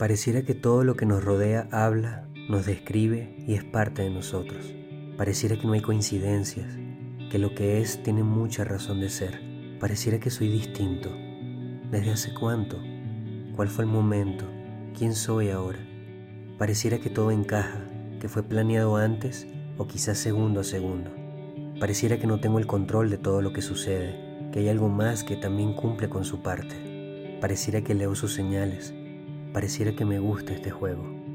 Pareciera que todo lo que nos rodea habla, nos describe y es parte de nosotros. Pareciera que no hay coincidencias, que lo que es tiene mucha razón de ser. Pareciera que soy distinto. ¿Desde hace cuánto? ¿Cuál fue el momento? ¿Quién soy ahora? Pareciera que todo encaja, que fue planeado antes o quizás segundo a segundo. Pareciera que no tengo el control de todo lo que sucede, que hay algo más que también cumple con su parte. Pareciera que leo sus señales, Pareciera que me gusta este juego.